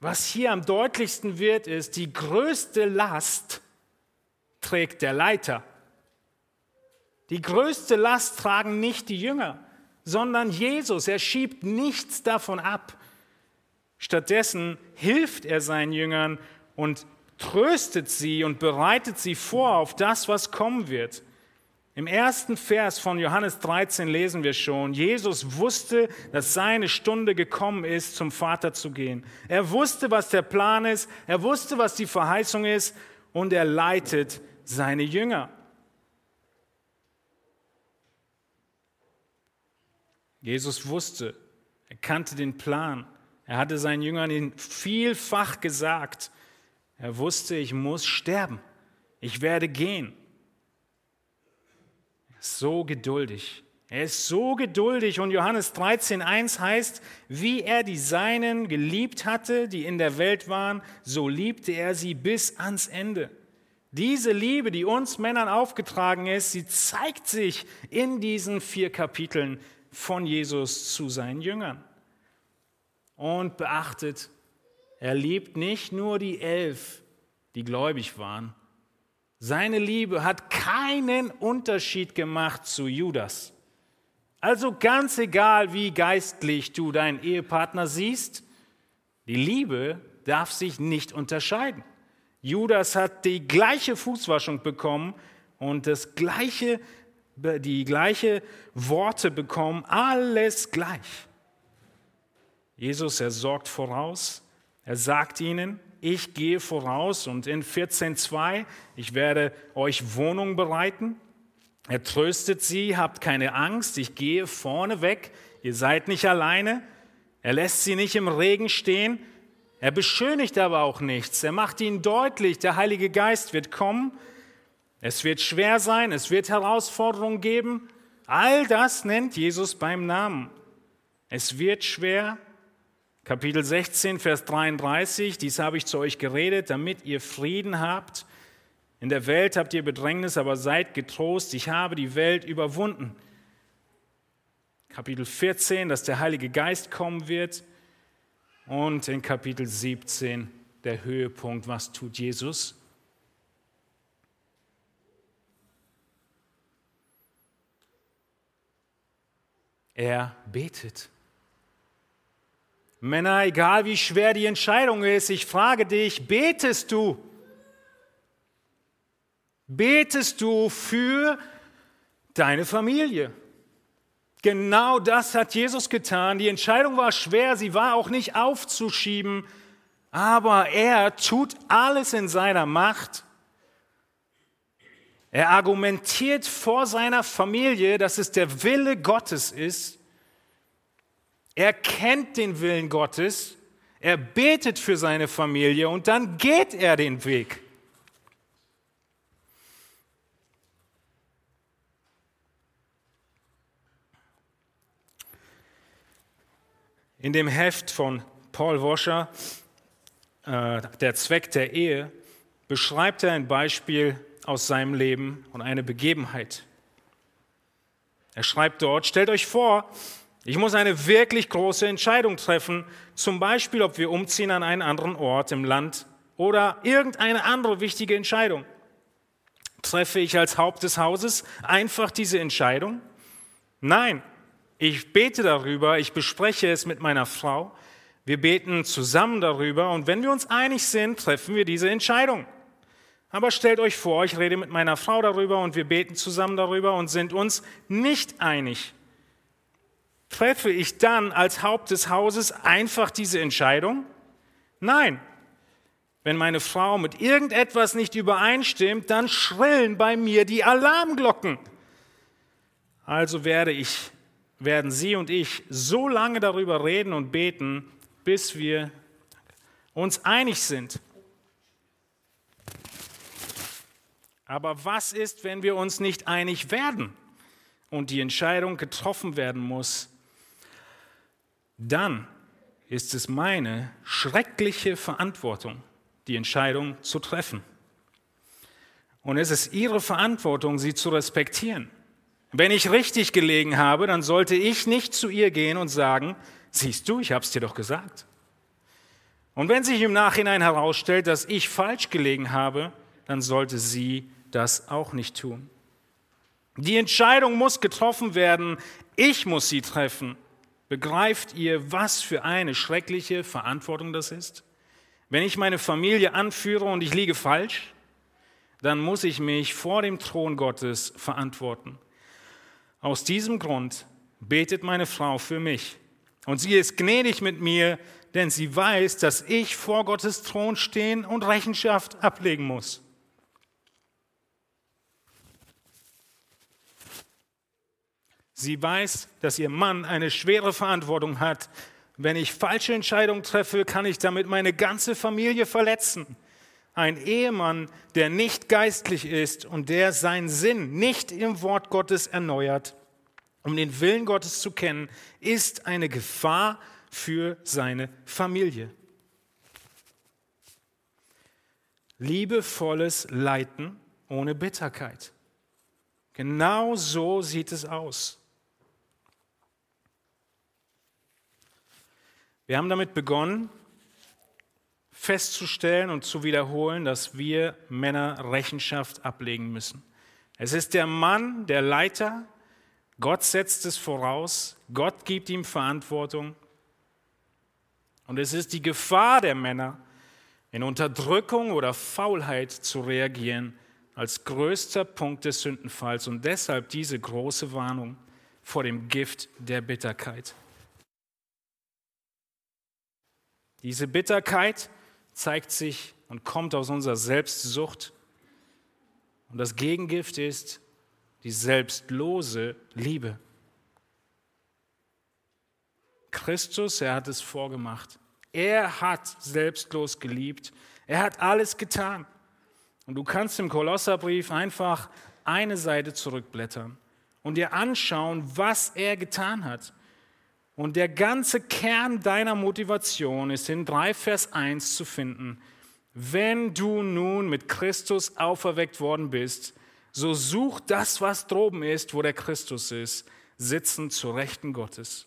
Was hier am deutlichsten wird, ist, die größte Last trägt der Leiter. Die größte Last tragen nicht die Jünger, sondern Jesus. Er schiebt nichts davon ab. Stattdessen hilft er seinen Jüngern und tröstet sie und bereitet sie vor auf das, was kommen wird. Im ersten Vers von Johannes 13 lesen wir schon, Jesus wusste, dass seine Stunde gekommen ist, zum Vater zu gehen. Er wusste, was der Plan ist, er wusste, was die Verheißung ist und er leitet seine Jünger. Jesus wusste, er kannte den Plan. Er hatte seinen Jüngern ihn vielfach gesagt. Er wusste, ich muss sterben. Ich werde gehen. So geduldig. Er ist so geduldig und Johannes 13.1 heißt, wie er die Seinen geliebt hatte, die in der Welt waren, so liebte er sie bis ans Ende. Diese Liebe, die uns Männern aufgetragen ist, sie zeigt sich in diesen vier Kapiteln von Jesus zu seinen Jüngern. Und beachtet, er liebt nicht nur die elf, die gläubig waren. Seine Liebe hat keinen Unterschied gemacht zu Judas. Also ganz egal, wie geistlich du deinen Ehepartner siehst, die Liebe darf sich nicht unterscheiden. Judas hat die gleiche Fußwaschung bekommen und das gleiche, die gleiche Worte bekommen, alles gleich. Jesus, er sorgt voraus, er sagt ihnen, ich gehe voraus und in 14.2, ich werde euch Wohnung bereiten. Er tröstet sie, habt keine Angst, ich gehe vorne weg, ihr seid nicht alleine. Er lässt sie nicht im Regen stehen, er beschönigt aber auch nichts. Er macht ihnen deutlich, der Heilige Geist wird kommen. Es wird schwer sein, es wird Herausforderungen geben. All das nennt Jesus beim Namen. Es wird schwer, Kapitel 16, Vers 33, dies habe ich zu euch geredet, damit ihr Frieden habt. In der Welt habt ihr Bedrängnis, aber seid getrost, ich habe die Welt überwunden. Kapitel 14, dass der Heilige Geist kommen wird. Und in Kapitel 17 der Höhepunkt, was tut Jesus? Er betet. Männer, egal wie schwer die Entscheidung ist, ich frage dich, betest du? Betest du für deine Familie? Genau das hat Jesus getan. Die Entscheidung war schwer, sie war auch nicht aufzuschieben, aber er tut alles in seiner Macht. Er argumentiert vor seiner Familie, dass es der Wille Gottes ist er kennt den Willen Gottes, er betet für seine Familie und dann geht er den Weg. In dem Heft von Paul Washer, äh, Der Zweck der Ehe, beschreibt er ein Beispiel aus seinem Leben und eine Begebenheit. Er schreibt dort, stellt euch vor, ich muss eine wirklich große Entscheidung treffen, zum Beispiel, ob wir umziehen an einen anderen Ort im Land oder irgendeine andere wichtige Entscheidung. Treffe ich als Haupt des Hauses einfach diese Entscheidung? Nein, ich bete darüber, ich bespreche es mit meiner Frau, wir beten zusammen darüber und wenn wir uns einig sind, treffen wir diese Entscheidung. Aber stellt euch vor, ich rede mit meiner Frau darüber und wir beten zusammen darüber und sind uns nicht einig. Treffe ich dann als Haupt des Hauses einfach diese Entscheidung? Nein. Wenn meine Frau mit irgendetwas nicht übereinstimmt, dann schrillen bei mir die Alarmglocken. Also werde ich, werden sie und ich so lange darüber reden und beten, bis wir uns einig sind. Aber was ist, wenn wir uns nicht einig werden und die Entscheidung getroffen werden muss? Dann ist es meine schreckliche Verantwortung, die Entscheidung zu treffen. Und es ist Ihre Verantwortung, sie zu respektieren. Wenn ich richtig gelegen habe, dann sollte ich nicht zu ihr gehen und sagen, siehst du, ich habe es dir doch gesagt. Und wenn sich im Nachhinein herausstellt, dass ich falsch gelegen habe, dann sollte sie das auch nicht tun. Die Entscheidung muss getroffen werden, ich muss sie treffen. Begreift ihr, was für eine schreckliche Verantwortung das ist? Wenn ich meine Familie anführe und ich liege falsch, dann muss ich mich vor dem Thron Gottes verantworten. Aus diesem Grund betet meine Frau für mich. Und sie ist gnädig mit mir, denn sie weiß, dass ich vor Gottes Thron stehen und Rechenschaft ablegen muss. Sie weiß, dass ihr Mann eine schwere Verantwortung hat. Wenn ich falsche Entscheidungen treffe, kann ich damit meine ganze Familie verletzen. Ein Ehemann, der nicht geistlich ist und der seinen Sinn nicht im Wort Gottes erneuert, um den Willen Gottes zu kennen, ist eine Gefahr für seine Familie. Liebevolles Leiten ohne Bitterkeit. Genau so sieht es aus. Wir haben damit begonnen, festzustellen und zu wiederholen, dass wir Männer Rechenschaft ablegen müssen. Es ist der Mann, der Leiter. Gott setzt es voraus. Gott gibt ihm Verantwortung. Und es ist die Gefahr der Männer, in Unterdrückung oder Faulheit zu reagieren, als größter Punkt des Sündenfalls und deshalb diese große Warnung vor dem Gift der Bitterkeit. Diese Bitterkeit zeigt sich und kommt aus unserer Selbstsucht. Und das Gegengift ist die selbstlose Liebe. Christus, er hat es vorgemacht. Er hat selbstlos geliebt. Er hat alles getan. Und du kannst im Kolosserbrief einfach eine Seite zurückblättern und dir anschauen, was er getan hat. Und der ganze Kern deiner Motivation ist in 3 Vers 1 zu finden. Wenn du nun mit Christus auferweckt worden bist, so such das, was droben ist, wo der Christus ist, sitzen zu Rechten Gottes.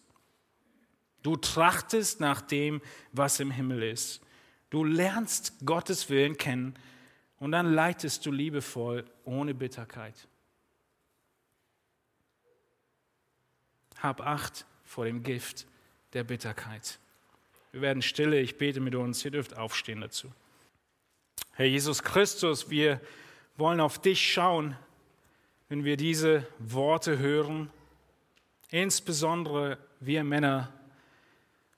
Du trachtest nach dem, was im Himmel ist. Du lernst Gottes Willen kennen und dann leitest du liebevoll ohne Bitterkeit. Hab Acht vor dem Gift der Bitterkeit. Wir werden stille, ich bete mit uns, ihr dürft aufstehen dazu. Herr Jesus Christus, wir wollen auf dich schauen, wenn wir diese Worte hören. Insbesondere wir Männer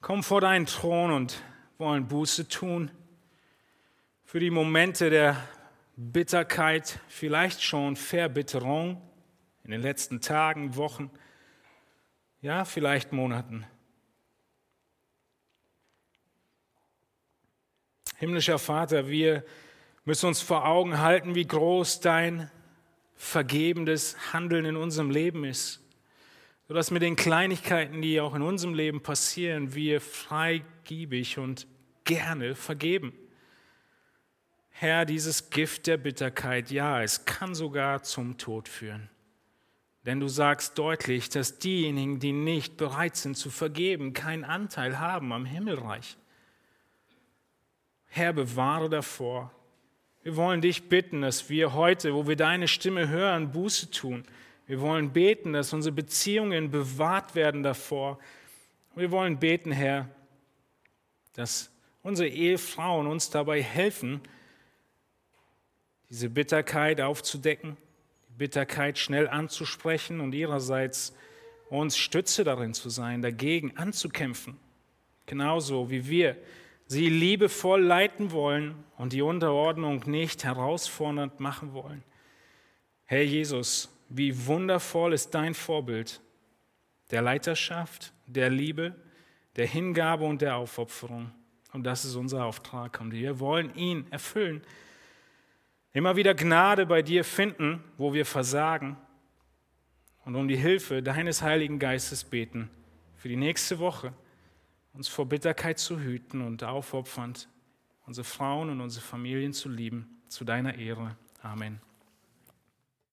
kommen vor deinen Thron und wollen Buße tun für die Momente der Bitterkeit, vielleicht schon Verbitterung in den letzten Tagen, Wochen, ja, vielleicht Monaten. Himmlischer Vater, wir müssen uns vor Augen halten, wie groß dein vergebendes Handeln in unserem Leben ist sodass mit den Kleinigkeiten, die auch in unserem Leben passieren, wir freigiebig und gerne vergeben. Herr, dieses Gift der Bitterkeit, ja, es kann sogar zum Tod führen. Denn du sagst deutlich, dass diejenigen, die nicht bereit sind zu vergeben, keinen Anteil haben am Himmelreich. Herr, bewahre davor. Wir wollen dich bitten, dass wir heute, wo wir deine Stimme hören, Buße tun wir wollen beten, dass unsere Beziehungen bewahrt werden davor. Wir wollen beten, Herr, dass unsere Ehefrauen uns dabei helfen, diese Bitterkeit aufzudecken, Bitterkeit schnell anzusprechen und ihrerseits uns Stütze darin zu sein, dagegen anzukämpfen. Genauso wie wir sie liebevoll leiten wollen und die Unterordnung nicht herausfordernd machen wollen. Herr Jesus, wie wundervoll ist dein Vorbild der Leiterschaft, der Liebe, der Hingabe und der Aufopferung. Und das ist unser Auftrag. Und wir wollen ihn erfüllen. Immer wieder Gnade bei dir finden, wo wir versagen. Und um die Hilfe deines Heiligen Geistes beten für die nächste Woche, uns vor Bitterkeit zu hüten und aufopfernd unsere Frauen und unsere Familien zu lieben, zu deiner Ehre. Amen.